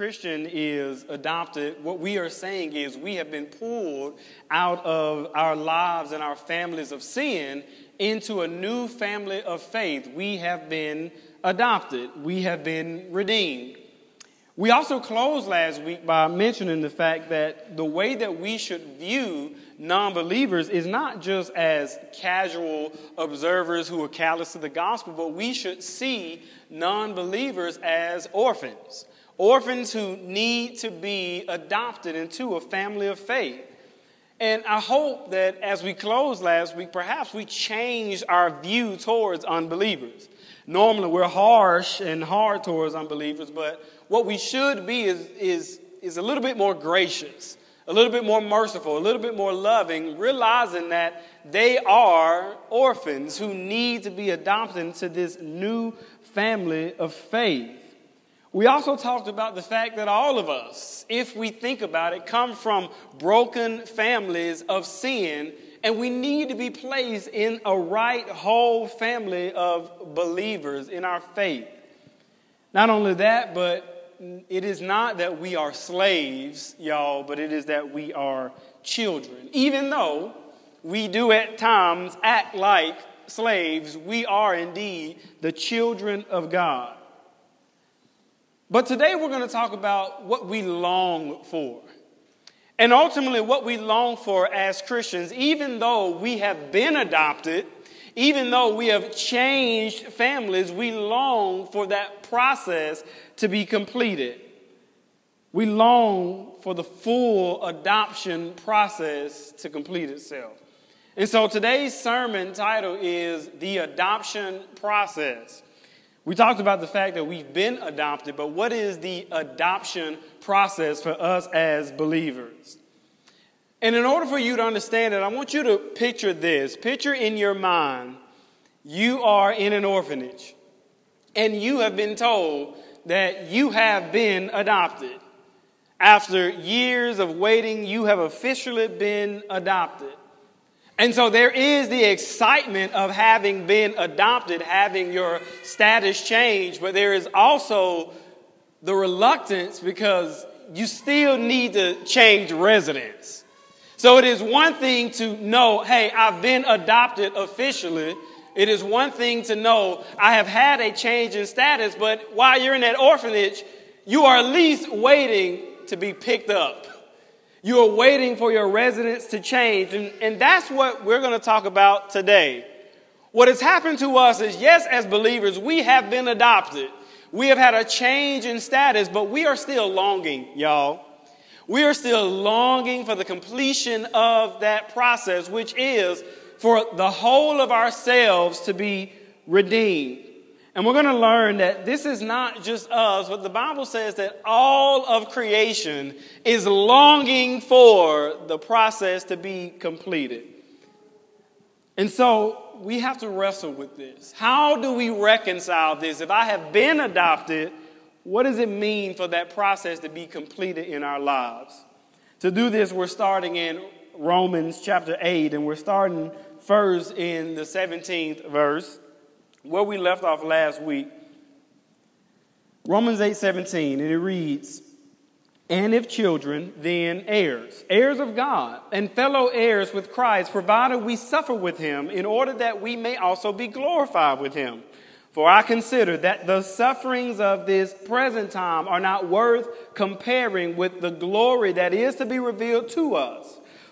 Christian is adopted, what we are saying is we have been pulled out of our lives and our families of sin into a new family of faith. We have been adopted, we have been redeemed. We also closed last week by mentioning the fact that the way that we should view non believers is not just as casual observers who are callous to the gospel, but we should see non believers as orphans. Orphans who need to be adopted into a family of faith. And I hope that as we close last week, perhaps we change our view towards unbelievers. Normally, we're harsh and hard towards unbelievers, but what we should be is, is, is a little bit more gracious, a little bit more merciful, a little bit more loving, realizing that they are orphans who need to be adopted into this new family of faith. We also talked about the fact that all of us, if we think about it, come from broken families of sin, and we need to be placed in a right, whole family of believers in our faith. Not only that, but it is not that we are slaves, y'all, but it is that we are children. Even though we do at times act like slaves, we are indeed the children of God. But today we're going to talk about what we long for. And ultimately, what we long for as Christians, even though we have been adopted, even though we have changed families, we long for that process to be completed. We long for the full adoption process to complete itself. And so today's sermon title is The Adoption Process. We talked about the fact that we've been adopted, but what is the adoption process for us as believers? And in order for you to understand it, I want you to picture this. Picture in your mind you are in an orphanage, and you have been told that you have been adopted. After years of waiting, you have officially been adopted. And so there is the excitement of having been adopted, having your status changed, but there is also the reluctance because you still need to change residence. So it is one thing to know, hey, I've been adopted officially. It is one thing to know I have had a change in status, but while you're in that orphanage, you are at least waiting to be picked up. You are waiting for your residence to change. And, and that's what we're going to talk about today. What has happened to us is, yes, as believers, we have been adopted. We have had a change in status, but we are still longing, y'all. We are still longing for the completion of that process, which is for the whole of ourselves to be redeemed. And we're going to learn that this is not just us, but the Bible says that all of creation is longing for the process to be completed. And so we have to wrestle with this. How do we reconcile this? If I have been adopted, what does it mean for that process to be completed in our lives? To do this, we're starting in Romans chapter 8, and we're starting first in the 17th verse, where we left off last week. Romans 8 17, and it reads, And if children, then heirs, heirs of God, and fellow heirs with Christ, provided we suffer with him, in order that we may also be glorified with him. For I consider that the sufferings of this present time are not worth comparing with the glory that is to be revealed to us.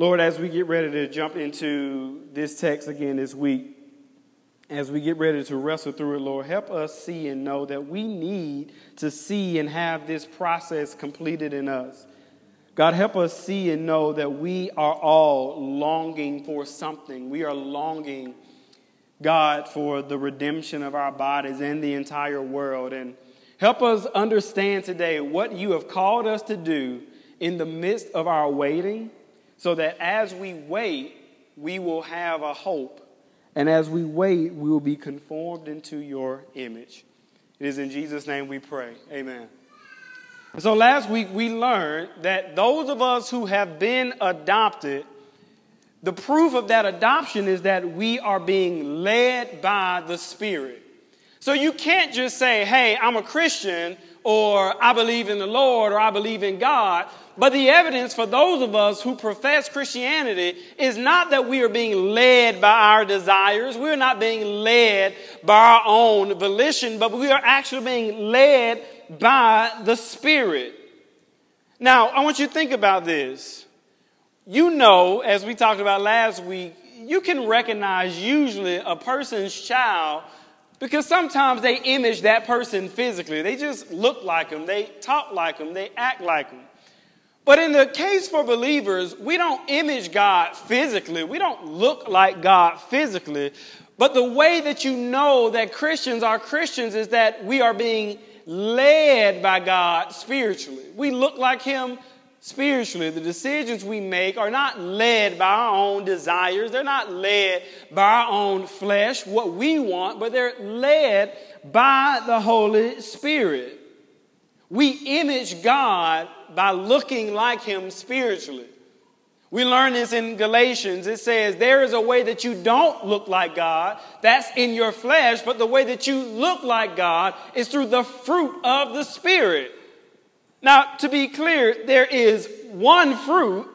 Lord, as we get ready to jump into this text again this week, as we get ready to wrestle through it, Lord, help us see and know that we need to see and have this process completed in us. God, help us see and know that we are all longing for something. We are longing, God, for the redemption of our bodies and the entire world. And help us understand today what you have called us to do in the midst of our waiting, so that as we wait, we will have a hope. And as we wait, we will be conformed into your image. It is in Jesus' name we pray. Amen. So last week we learned that those of us who have been adopted, the proof of that adoption is that we are being led by the Spirit. So you can't just say, hey, I'm a Christian, or I believe in the Lord, or I believe in God. But the evidence for those of us who profess Christianity is not that we are being led by our desires. We're not being led by our own volition, but we are actually being led by the Spirit. Now, I want you to think about this. You know, as we talked about last week, you can recognize usually a person's child because sometimes they image that person physically. They just look like them, they talk like them, they act like them. But in the case for believers, we don't image God physically. We don't look like God physically. But the way that you know that Christians are Christians is that we are being led by God spiritually. We look like Him spiritually. The decisions we make are not led by our own desires, they're not led by our own flesh, what we want, but they're led by the Holy Spirit. We image God by looking like Him spiritually. We learn this in Galatians. It says, There is a way that you don't look like God. That's in your flesh. But the way that you look like God is through the fruit of the Spirit. Now, to be clear, there is one fruit,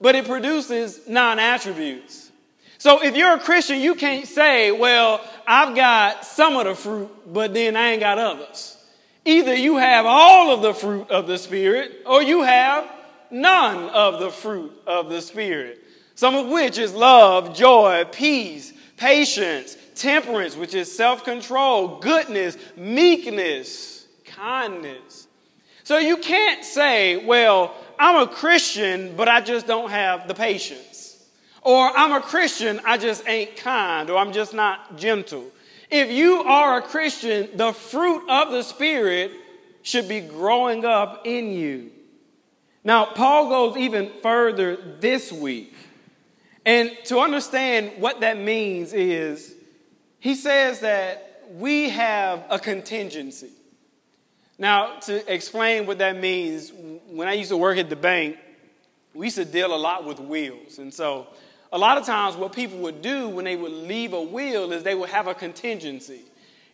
but it produces non attributes. So if you're a Christian, you can't say, Well, I've got some of the fruit, but then I ain't got others. Either you have all of the fruit of the Spirit, or you have none of the fruit of the Spirit, some of which is love, joy, peace, patience, temperance, which is self control, goodness, meekness, kindness. So you can't say, well, I'm a Christian, but I just don't have the patience. Or I'm a Christian, I just ain't kind, or I'm just not gentle. If you are a Christian, the fruit of the Spirit should be growing up in you. Now, Paul goes even further this week. And to understand what that means is, he says that we have a contingency. Now, to explain what that means, when I used to work at the bank, we used to deal a lot with wills. And so, a lot of times, what people would do when they would leave a will is they would have a contingency.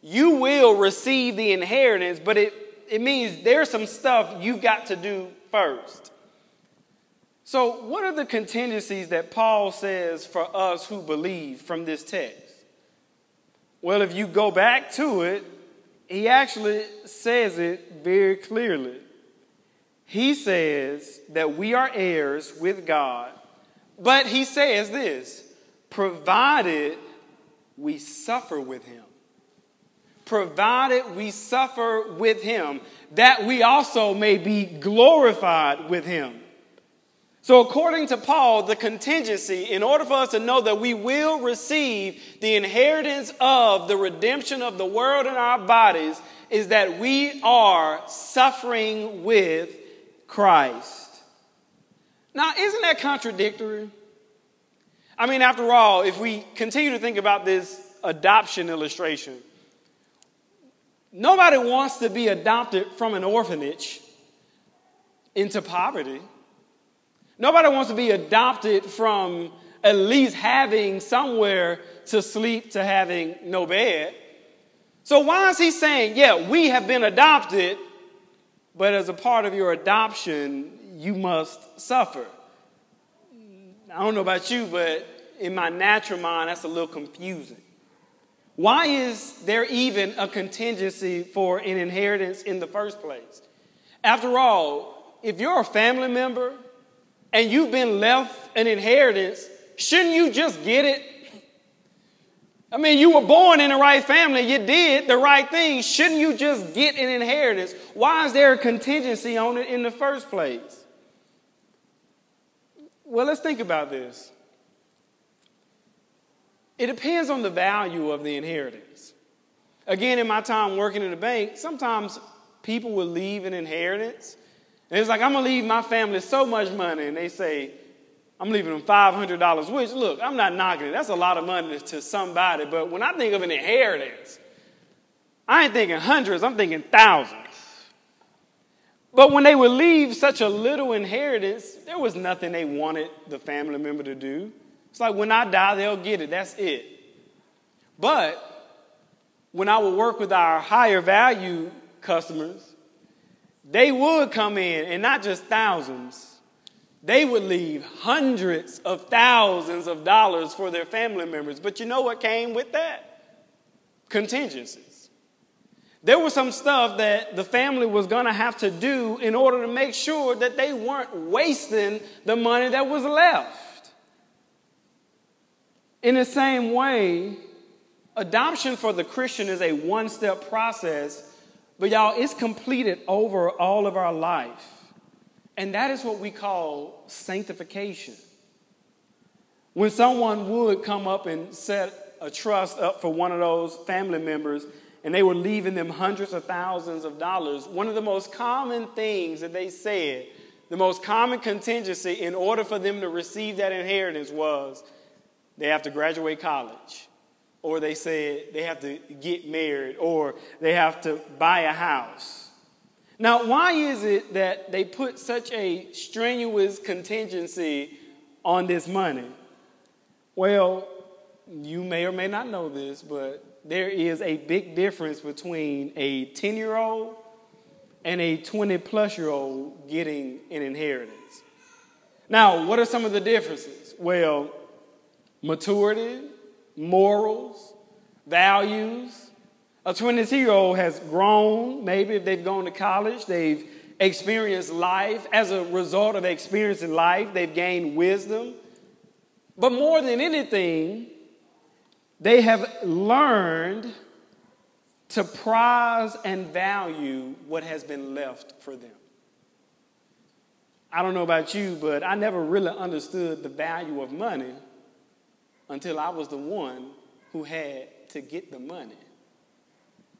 You will receive the inheritance, but it, it means there's some stuff you've got to do first. So, what are the contingencies that Paul says for us who believe from this text? Well, if you go back to it, he actually says it very clearly. He says that we are heirs with God, but he says this provided we suffer with him. Provided we suffer with him, that we also may be glorified with him. So, according to Paul, the contingency, in order for us to know that we will receive the inheritance of the redemption of the world and our bodies, is that we are suffering with Christ. Now, isn't that contradictory? I mean, after all, if we continue to think about this adoption illustration, nobody wants to be adopted from an orphanage into poverty. Nobody wants to be adopted from at least having somewhere to sleep to having no bed. So, why is he saying, yeah, we have been adopted, but as a part of your adoption, you must suffer? I don't know about you, but in my natural mind, that's a little confusing. Why is there even a contingency for an inheritance in the first place? After all, if you're a family member and you've been left an inheritance, shouldn't you just get it? I mean, you were born in the right family, you did the right thing. Shouldn't you just get an inheritance? Why is there a contingency on it in the first place? Well, let's think about this. It depends on the value of the inheritance. Again, in my time working in the bank, sometimes people will leave an inheritance And it's like, I'm going to leave my family so much money. And they say, I'm leaving them $500, which, look, I'm not knocking it. That's a lot of money to somebody. But when I think of an inheritance, I ain't thinking hundreds, I'm thinking thousands. But when they would leave such a little inheritance, there was nothing they wanted the family member to do. It's like when I die, they'll get it. That's it. But when I would work with our higher value customers, they would come in and not just thousands, they would leave hundreds of thousands of dollars for their family members. But you know what came with that? Contingencies. There was some stuff that the family was going to have to do in order to make sure that they weren't wasting the money that was left. In the same way, adoption for the Christian is a one step process, but y'all, it's completed over all of our life. And that is what we call sanctification. When someone would come up and set a trust up for one of those family members, and they were leaving them hundreds of thousands of dollars, one of the most common things that they said, the most common contingency in order for them to receive that inheritance was they have to graduate college, or they said they have to get married, or they have to buy a house. Now, why is it that they put such a strenuous contingency on this money? Well, you may or may not know this, but there is a big difference between a 10 year old and a 20 plus year old getting an inheritance. Now, what are some of the differences? Well, maturity, morals, values, a 22 year old has grown, maybe if they've gone to college, they've experienced life. As a result of experiencing life, they've gained wisdom. But more than anything, they have learned to prize and value what has been left for them. I don't know about you, but I never really understood the value of money until I was the one who had to get the money.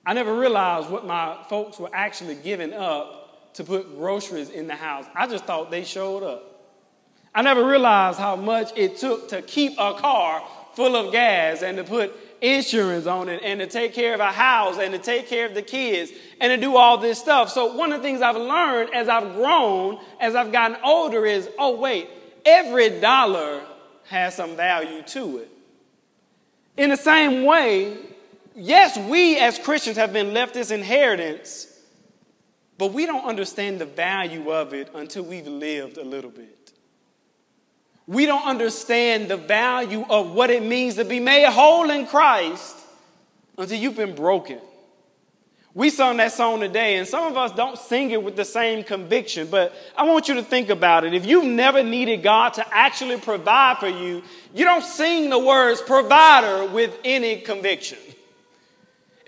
I never realized what my folks were actually giving up to put groceries in the house. I just thought they showed up. I never realized how much it took to keep a car full of gas and to put insurance on it and to take care of a house and to take care of the kids and to do all this stuff. So, one of the things I've learned as I've grown, as I've gotten older, is oh, wait, every dollar has some value to it. In the same way, yes, we as Christians have been left this inheritance, but we don't understand the value of it until we've lived a little bit. We don't understand the value of what it means to be made whole in Christ until you've been broken. We sung that song today, and some of us don't sing it with the same conviction, but I want you to think about it. If you've never needed God to actually provide for you, you don't sing the words provider with any conviction.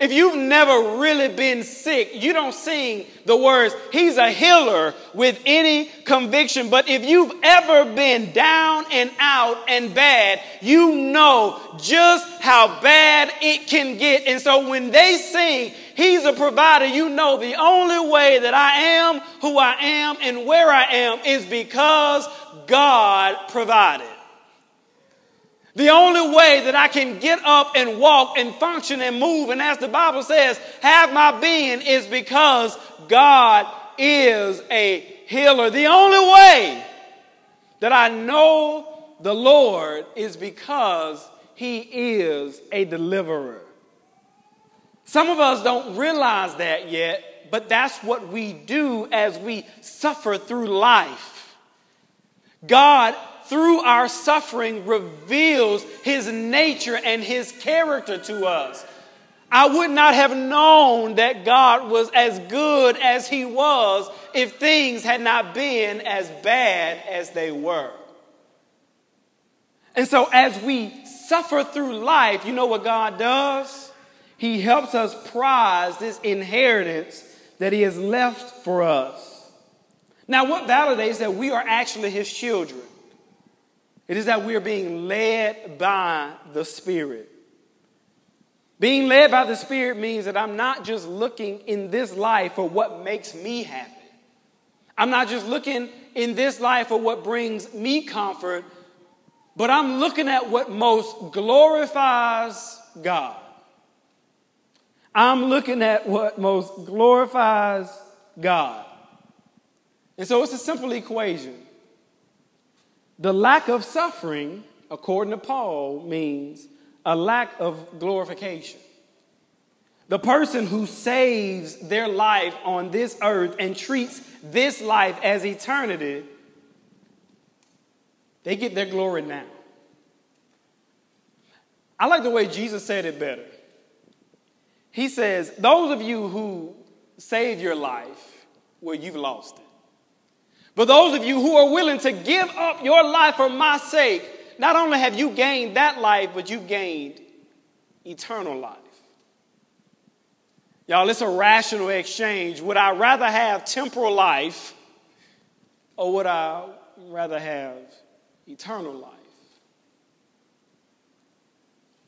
If you've never really been sick, you don't sing the words, He's a healer with any conviction. But if you've ever been down and out and bad, you know just how bad it can get. And so when they sing, He's a provider, you know the only way that I am who I am and where I am is because God provided. The only way that I can get up and walk and function and move, and as the Bible says, have my being is because God is a healer. The only way that I know the Lord is because He is a deliverer. Some of us don't realize that yet, but that's what we do as we suffer through life. God through our suffering reveals his nature and his character to us. I would not have known that God was as good as he was if things had not been as bad as they were. And so, as we suffer through life, you know what God does? He helps us prize this inheritance that He has left for us. Now, what validates that we are actually His children? It is that we are being led by the Spirit. Being led by the Spirit means that I'm not just looking in this life for what makes me happy. I'm not just looking in this life for what brings me comfort, but I'm looking at what most glorifies God. I'm looking at what most glorifies God. And so it's a simple equation. The lack of suffering, according to Paul, means a lack of glorification. The person who saves their life on this earth and treats this life as eternity, they get their glory now. I like the way Jesus said it better. He says, Those of you who save your life, well, you've lost it. But those of you who are willing to give up your life for my sake, not only have you gained that life, but you've gained eternal life. Y'all, it's a rational exchange. Would I rather have temporal life or would I rather have eternal life?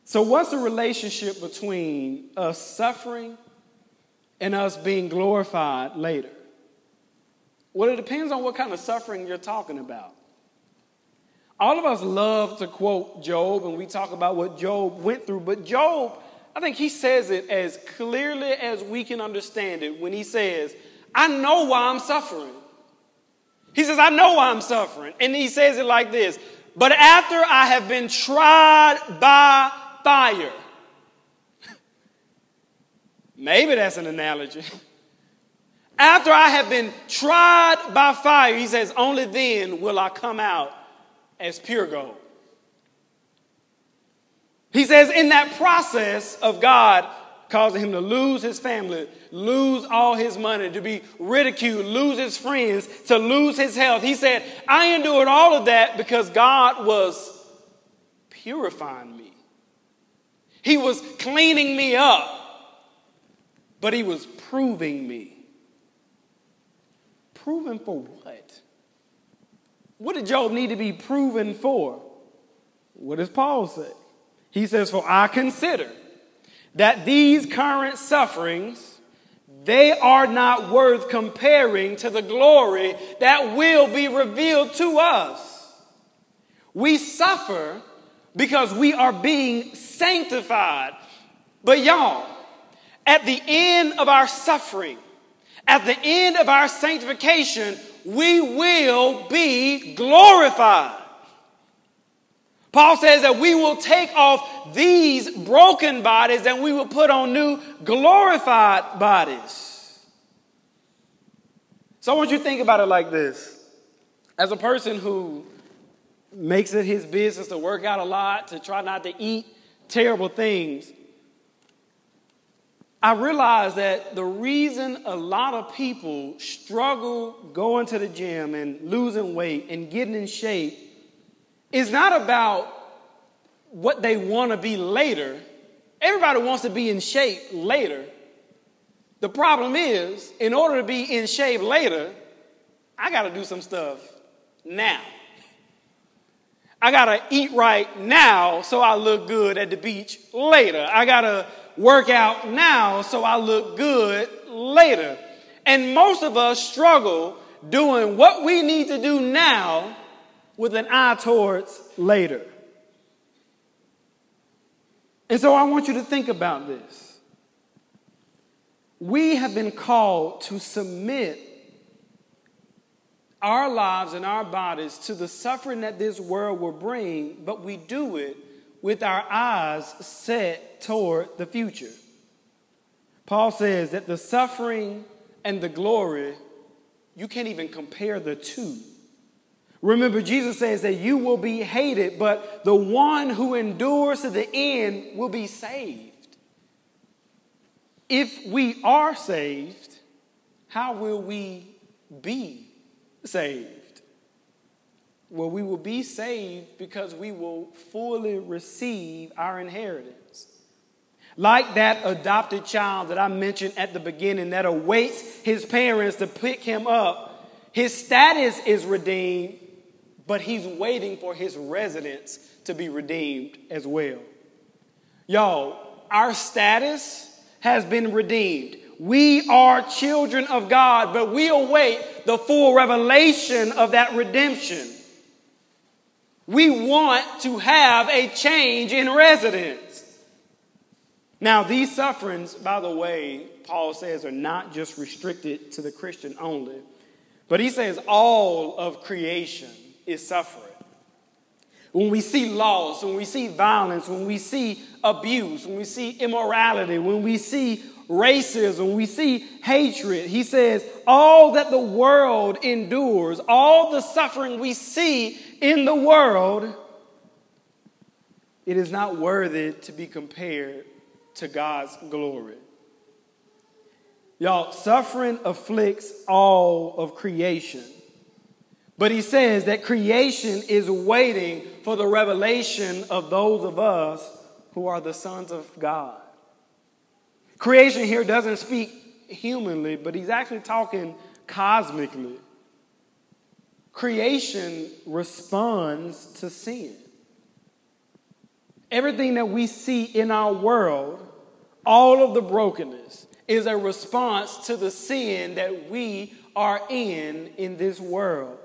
So, what's the relationship between us suffering and us being glorified later? Well, it depends on what kind of suffering you're talking about. All of us love to quote Job, and we talk about what Job went through, but Job I think he says it as clearly as we can understand it when he says, I know why I'm suffering. He says, I know why I'm suffering. And he says it like this But after I have been tried by fire, maybe that's an analogy. After I have been tried by fire, he says, only then will I come out as pure gold. He says, in that process of God causing him to lose his family, lose all his money, to be ridiculed, lose his friends, to lose his health, he said, I endured all of that because God was purifying me. He was cleaning me up, but he was proving me. Proven for what? What did Job need to be proven for? What does Paul say? He says, For I consider that these current sufferings, they are not worth comparing to the glory that will be revealed to us. We suffer because we are being sanctified. But y'all, at the end of our suffering, at the end of our sanctification, we will be glorified. Paul says that we will take off these broken bodies and we will put on new glorified bodies. So I want you to think about it like this. As a person who makes it his business to work out a lot, to try not to eat terrible things, I realize that the reason a lot of people struggle going to the gym and losing weight and getting in shape is not about what they want to be later. Everybody wants to be in shape later. The problem is, in order to be in shape later, I got to do some stuff now. I got to eat right now so I look good at the beach later. I got to work out now so I look good later. And most of us struggle doing what we need to do now with an eye towards later. And so I want you to think about this. We have been called to submit our lives and our bodies to the suffering that this world will bring, but we do it with our eyes set toward the future. Paul says that the suffering and the glory, you can't even compare the two. Remember, Jesus says that you will be hated, but the one who endures to the end will be saved. If we are saved, how will we be saved? Well, we will be saved because we will fully receive our inheritance. Like that adopted child that I mentioned at the beginning that awaits his parents to pick him up, his status is redeemed, but he's waiting for his residence to be redeemed as well. Y'all, our status has been redeemed. We are children of God, but we await the full revelation of that redemption. We want to have a change in residence. Now, these sufferings, by the way, Paul says, are not just restricted to the Christian only, but he says all of creation is suffering. When we see loss, when we see violence, when we see abuse, when we see immorality, when we see racism, when we see hatred, he says, all that the world endures, all the suffering we see in the world, it is not worthy to be compared to God's glory. Y'all, suffering afflicts all of creation. But he says that creation is waiting for the revelation of those of us who are the sons of God. Creation here doesn't speak humanly, but he's actually talking cosmically. Creation responds to sin. Everything that we see in our world, all of the brokenness, is a response to the sin that we are in in this world.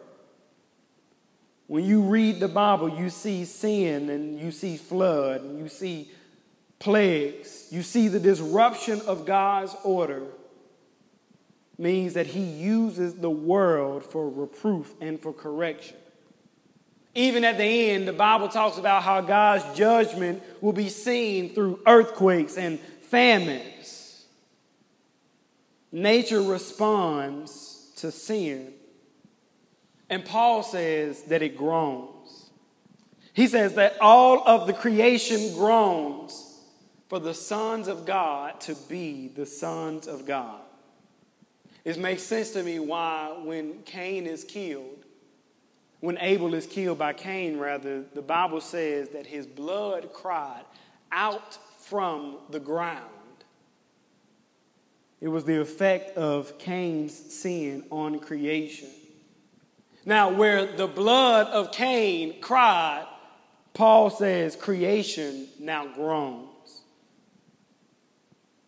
When you read the Bible, you see sin and you see flood and you see plagues. You see the disruption of God's order means that he uses the world for reproof and for correction. Even at the end, the Bible talks about how God's judgment will be seen through earthquakes and famines. Nature responds to sin and Paul says that it groans. He says that all of the creation groans for the sons of God to be the sons of God. It makes sense to me why, when Cain is killed, when Abel is killed by Cain, rather, the Bible says that his blood cried out from the ground. It was the effect of Cain's sin on creation. Now, where the blood of Cain cried, Paul says creation now groans.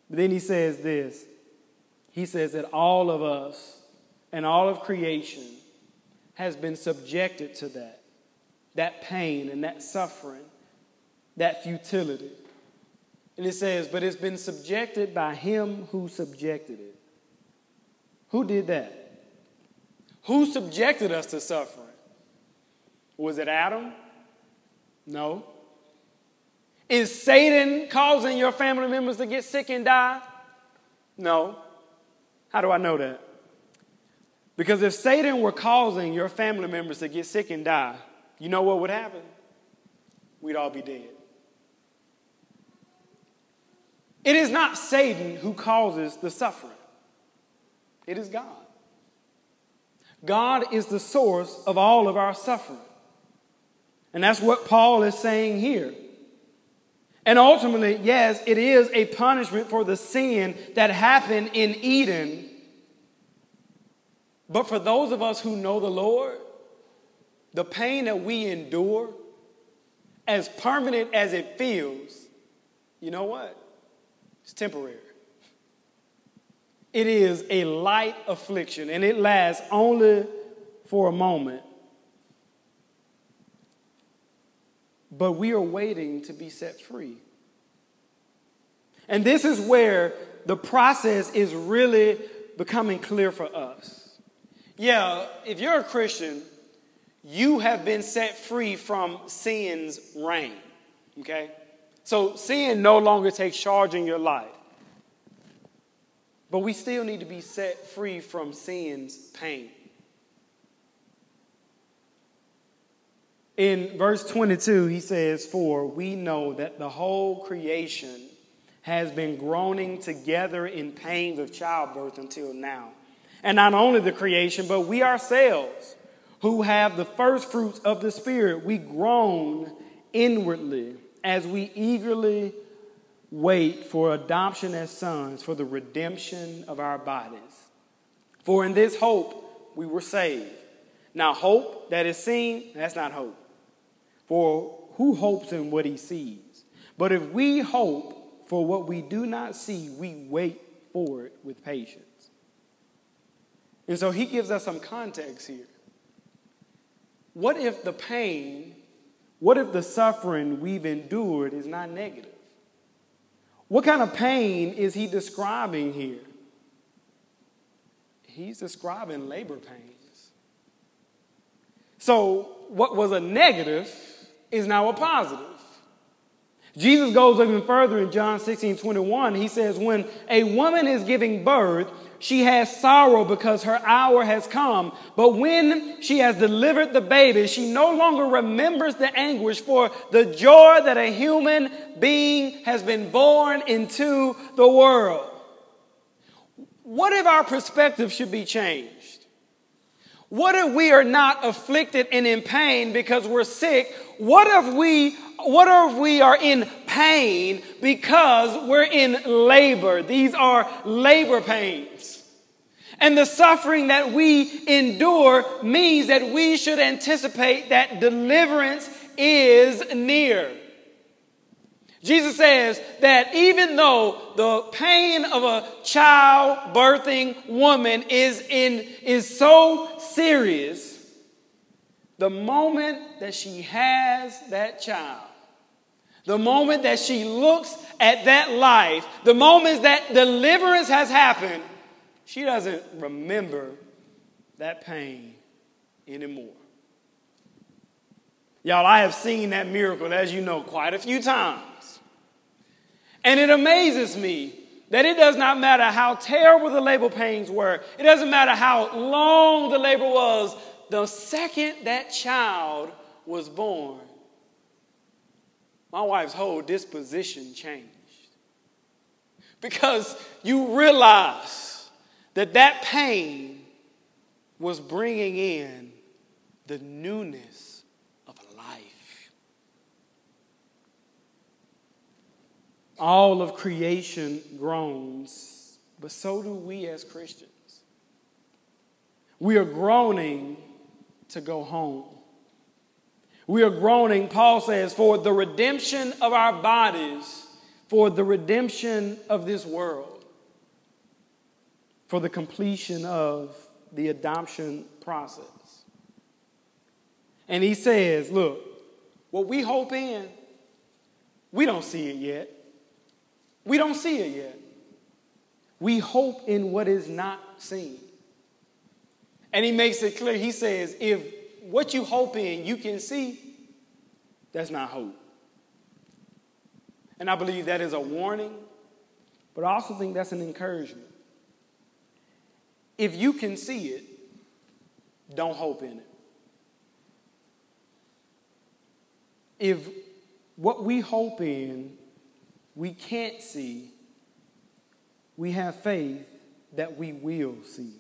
But then he says this he says that all of us and all of creation has been subjected to that, that pain and that suffering, that futility. And it says, but it's been subjected by him who subjected it. Who did that? Who subjected us to suffering? Was it Adam? No. Is Satan causing your family members to get sick and die? No. How do I know that? Because if Satan were causing your family members to get sick and die, you know what would happen? We'd all be dead. It is not Satan who causes the suffering, it is God. God is the source of all of our suffering. And that's what Paul is saying here. And ultimately, yes, it is a punishment for the sin that happened in Eden. But for those of us who know the Lord, the pain that we endure, as permanent as it feels, you know what? It's temporary. It is a light affliction and it lasts only for a moment. But we are waiting to be set free. And this is where the process is really becoming clear for us. Yeah, if you're a Christian, you have been set free from sin's reign. Okay? So sin no longer takes charge in your life. But we still need to be set free from sin's pain. In verse 22, he says, For we know that the whole creation has been groaning together in pains of childbirth until now. And not only the creation, but we ourselves, who have the first fruits of the Spirit, we groan inwardly as we eagerly wait for adoption as sons, for the redemption of our bodies. For in this hope we were saved. Now, hope that is seen, that's not hope. For who hopes in what he sees? But if we hope for what we do not see, we wait for it with patience. And so he gives us some context here. What if the pain, what if the suffering we've endured is not negative? What kind of pain is he describing here? He's describing labor pains. So, what was a negative is now a positive. Jesus goes even further in John 16 21. He says, When a woman is giving birth, she has sorrow because her hour has come. But when she has delivered the baby, she no longer remembers the anguish for the joy that a human being has been born into the world. What if our perspective should be changed? What if we are not afflicted and in pain because we're sick? What if we what if we are in pain because we're in labor? These are labor pains. And the suffering that we endure means that we should anticipate that deliverance is near. Jesus says that even though the pain of a child birthing woman is, in, is so serious, the moment that she has that child, the moment that she looks at that life, the moment that deliverance has happened, she doesn't remember that pain anymore. Y'all, I have seen that miracle, as you know, quite a few times. And it amazes me that it does not matter how terrible the labor pains were, it doesn't matter how long the labor was, the second that child was born, my wife's whole disposition changed. Because you realize that that pain was bringing in the newness All of creation groans, but so do we as Christians. We are groaning to go home. We are groaning, Paul says, for the redemption of our bodies, for the redemption of this world, for the completion of the adoption process. And he says, Look, what we hope in, we don't see it yet. We don't see it yet. We hope in what is not seen. And he makes it clear. He says, if what you hope in you can see, that's not hope. And I believe that is a warning, but I also think that's an encouragement. If you can see it, don't hope in it. If what we hope in we can't see, we have faith that we will see.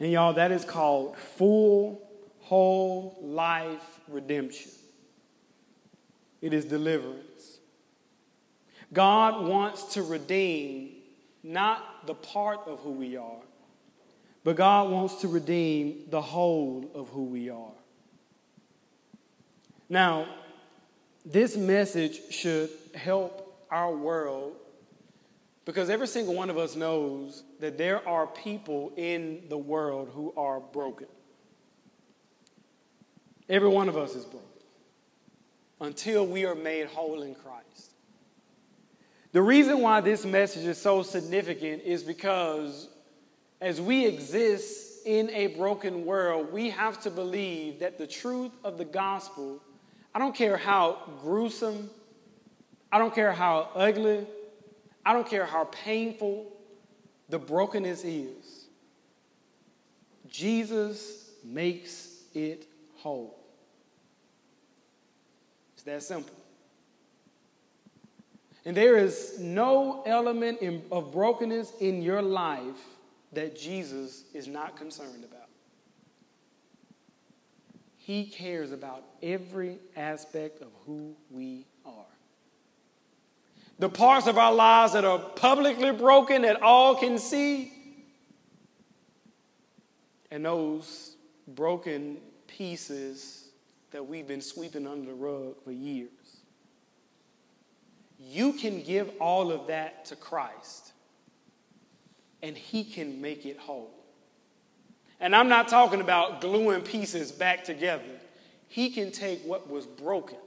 And y'all, that is called full, whole life redemption. It is deliverance. God wants to redeem not the part of who we are, but God wants to redeem the whole of who we are. Now, this message should help our world because every single one of us knows that there are people in the world who are broken. Every one of us is broken until we are made whole in Christ. The reason why this message is so significant is because as we exist in a broken world, we have to believe that the truth of the gospel, I don't care how gruesome I don't care how ugly, I don't care how painful the brokenness is. Jesus makes it whole. It's that simple. And there is no element in, of brokenness in your life that Jesus is not concerned about. He cares about every aspect of who we. The parts of our lives that are publicly broken that all can see, and those broken pieces that we've been sweeping under the rug for years. You can give all of that to Christ, and He can make it whole. And I'm not talking about gluing pieces back together. He can take what was broken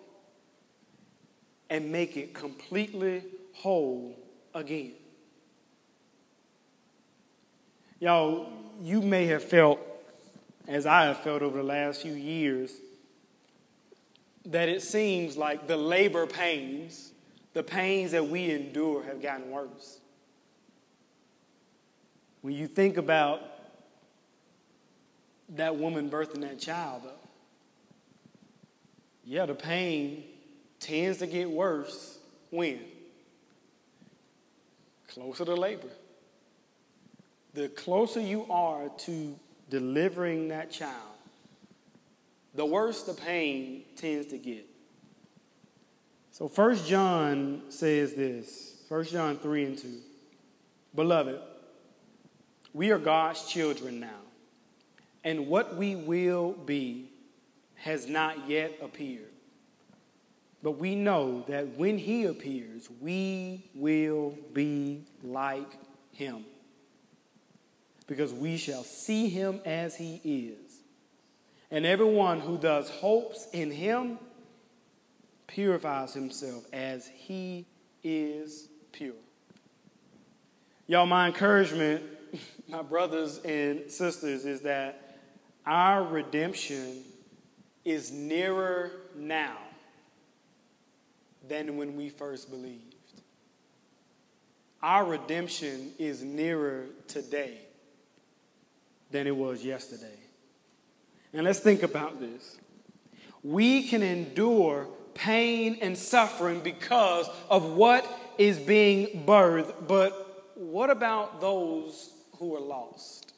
and make it completely whole again. Y'all, you may have felt, as I have felt over the last few years, that it seems like the labor pains, the pains that we endure, have gotten worse. When you think about that woman birthing that child, though, yeah, the pain tends to get worse when? Closer to labor. The closer you are to delivering that child, the worse the pain tends to get. So First John says this, First John 3 and 2. Beloved, we are God's children now, and what we will be has not yet appeared. But we know that when he appears, we will be like him, because we shall see him as he is. And everyone who does hopes in him purifies himself as he is pure. Y'all, my encouragement, my brothers and sisters, is that our redemption is nearer now than when we first believed. Our redemption is nearer today than it was yesterday. And let's think about this. We can endure pain and suffering because of what is being birthed, but what about those who are lost?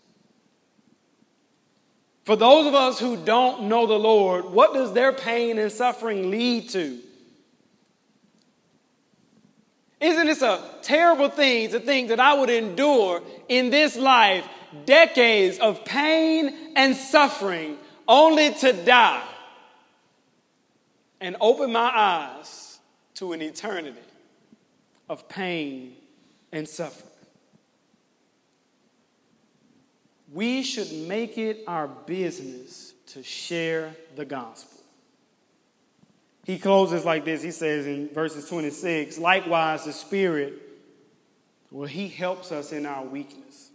For those of us who don't know the Lord, what does their pain and suffering lead to? Isn't this a terrible thing to think that I would endure in this life decades of pain and suffering only to die and open my eyes to an eternity of pain and suffering? We should make it our business to share the gospel. He closes like this. He says in verses 26 Likewise, the Spirit, well, He helps us in our weakness.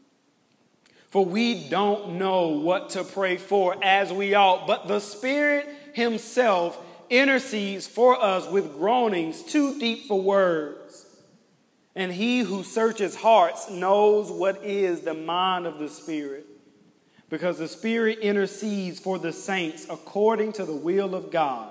For we don't know what to pray for as we ought, but the Spirit Himself intercedes for us with groanings too deep for words. And He who searches hearts knows what is the mind of the Spirit, because the Spirit intercedes for the saints according to the will of God.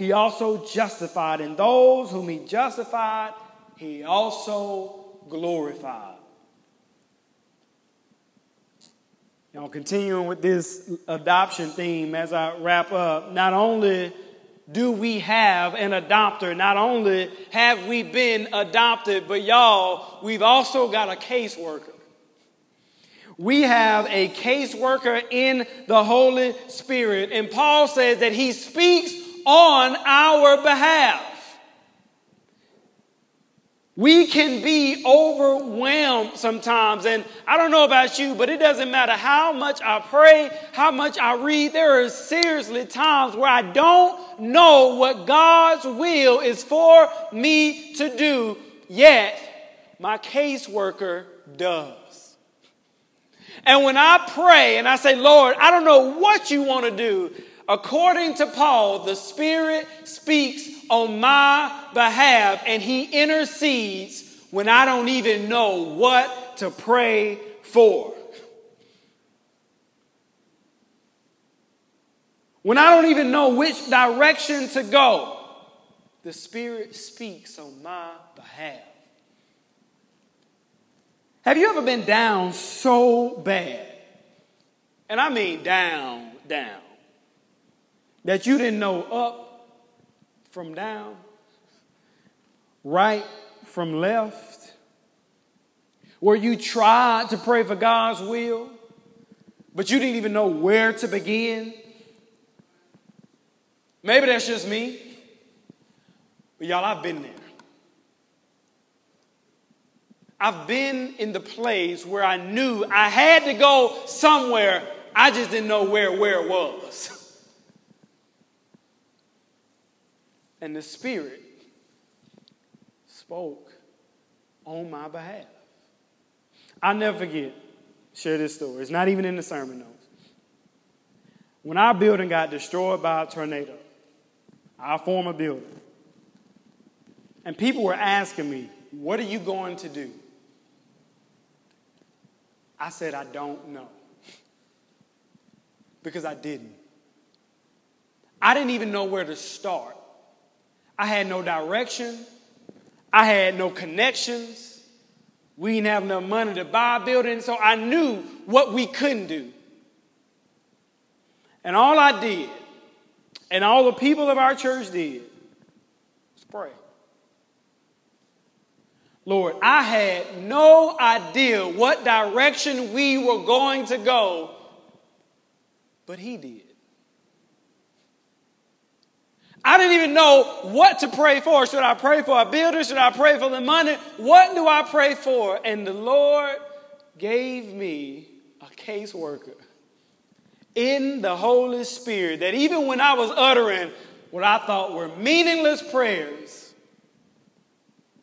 he also justified, and those whom he justified, he also glorified. Now, continuing with this adoption theme as I wrap up, not only do we have an adopter, not only have we been adopted, but y'all, we've also got a caseworker. We have a caseworker in the Holy Spirit, and Paul says that he speaks on our behalf. We can be overwhelmed sometimes. And I don't know about you, but it doesn't matter how much I pray, how much I read. There are seriously times where I don't know what God's will is for me to do, yet my caseworker does. And when I pray and I say, Lord, I don't know what you want to do, According to Paul, the Spirit speaks on my behalf and he intercedes when I don't even know what to pray for. When I don't even know which direction to go, the Spirit speaks on my behalf. Have you ever been down so bad And I mean down, down. That you didn't know up from down, right from left, where you tried to pray for God's will, but you didn't even know where to begin. Maybe that's just me, but y'all, I've been there. I've been in the place where I knew I had to go somewhere, I just didn't know where where it was. And the Spirit spoke on my behalf. I'll never forget, share this story. It's not even in the sermon notes. When our building got destroyed by a tornado, our former building, and people were asking me, What are you going to do? I said, I don't know. Because I didn't. I didn't even know where to start. I had no direction. I had no connections. We didn't have enough money to buy a building, so I knew what we couldn't do. And all I did, and all the people of our church did, was pray. Lord, I had no idea what direction we were going to go, but He did. I didn't even know what to pray for. Should I pray for a builder? Should I pray for the money? What do I pray for? And the Lord gave me a caseworker in the Holy Spirit that even when I was uttering what I thought were meaningless prayers,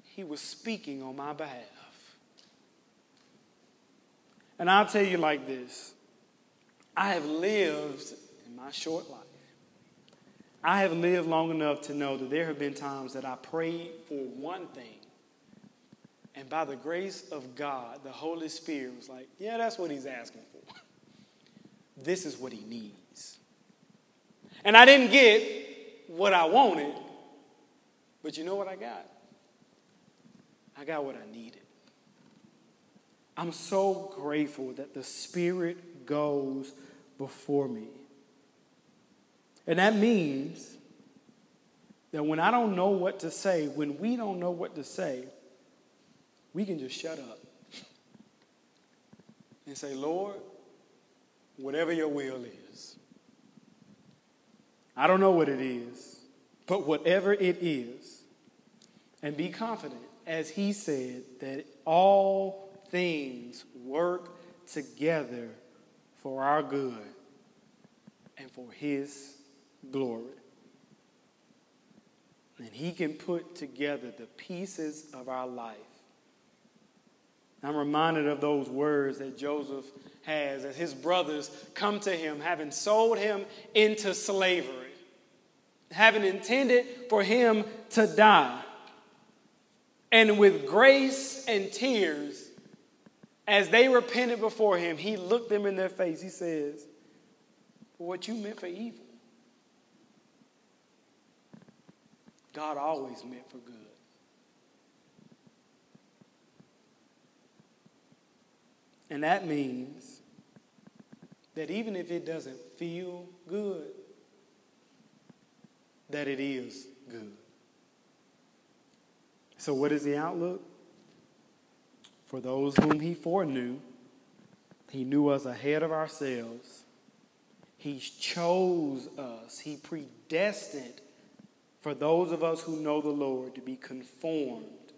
he was speaking on my behalf. And I'll tell you like this I have lived in my short life. I have lived long enough to know that there have been times that I prayed for one thing, and by the grace of God, the Holy Spirit was like, Yeah, that's what he's asking for. This is what he needs. And I didn't get what I wanted, but you know what I got? I got what I needed. I'm so grateful that the Spirit goes before me. And that means that when I don't know what to say, when we don't know what to say, we can just shut up and say, Lord, whatever your will is. I don't know what it is, but whatever it is, and be confident as he said, that all things work together for our good and for his glory. And he can put together the pieces of our life. I'm reminded of those words that Joseph has as his brothers come to him, having sold him into slavery, having intended for him to die. And with grace and tears, as they repented before him, he looked them in their face. He says, What you meant for evil, God always meant for good. And that means that even if it doesn't feel good, that it is good. So, what is the outlook? For those whom he foreknew, he knew us ahead of ourselves. He chose us. He predestined for those of us who know the Lord to be conformed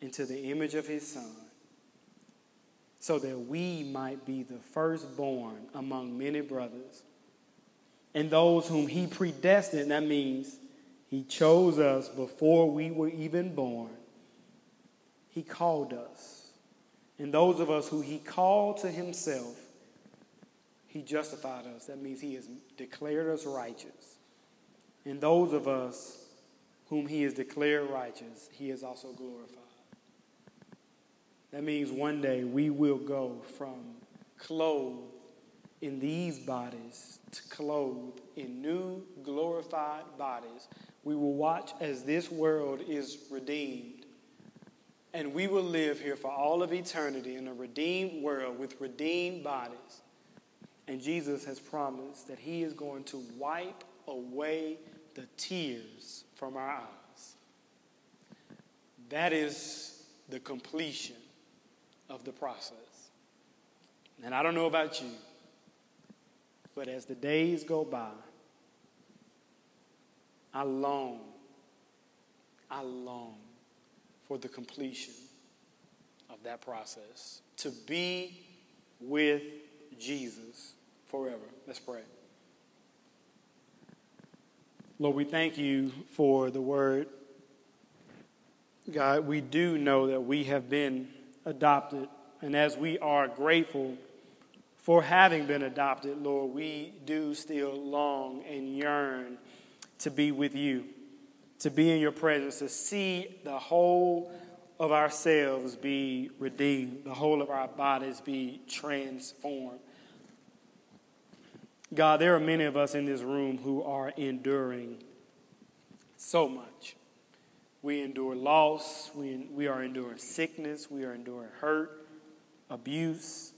into the image of his Son, so that we might be the firstborn among many brothers. And those whom he predestined, that means he chose us before we were even born. He called us. And those of us who He called to Himself, He justified us. That means He has declared us righteous. And those of us whom He has declared righteous, He has also glorified. That means one day we will go from clothed in these bodies to clothed in new glorified bodies we will watch as this world is redeemed. And we will live here for all of eternity in a redeemed world with redeemed bodies. And Jesus has promised that he is going to wipe away the tears from our eyes. That is the completion of the process. And I don't know about you, but as the days go by, I long, I long for the completion of that process to be with Jesus forever. Let's pray. Lord, we thank you for the word. God, we do know that we have been adopted, and as we are grateful for having been adopted, Lord, we do still long and yearn to be with you, to be in your presence, to see the whole of ourselves be redeemed, the whole of our bodies be transformed. God, there are many of us in this room who are enduring so much. We endure loss, we, we are enduring sickness, we are enduring hurt, abuse.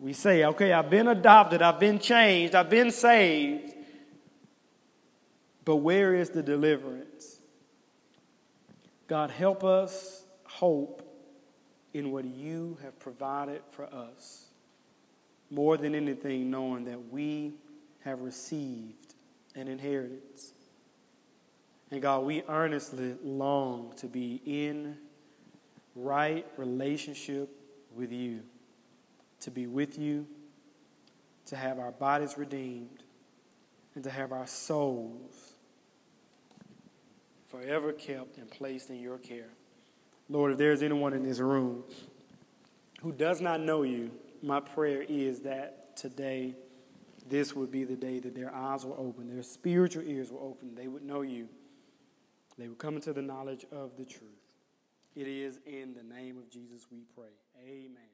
We say, okay, I've been adopted, I've been changed, I've been saved, but where is the deliverance? God, help us hope in what you have provided for us more than anything, knowing that we have received an inheritance. And God, we earnestly long to be in right relationship with you, to be with you, to have our bodies redeemed, and to have our souls forever kept and placed in your care. Lord, if there's anyone in this room who does not know you, my prayer is that today, this would be the day that their eyes were open, their spiritual ears were open. They would know you. They would come into the knowledge of the truth. It is in the name of Jesus we pray. Amen.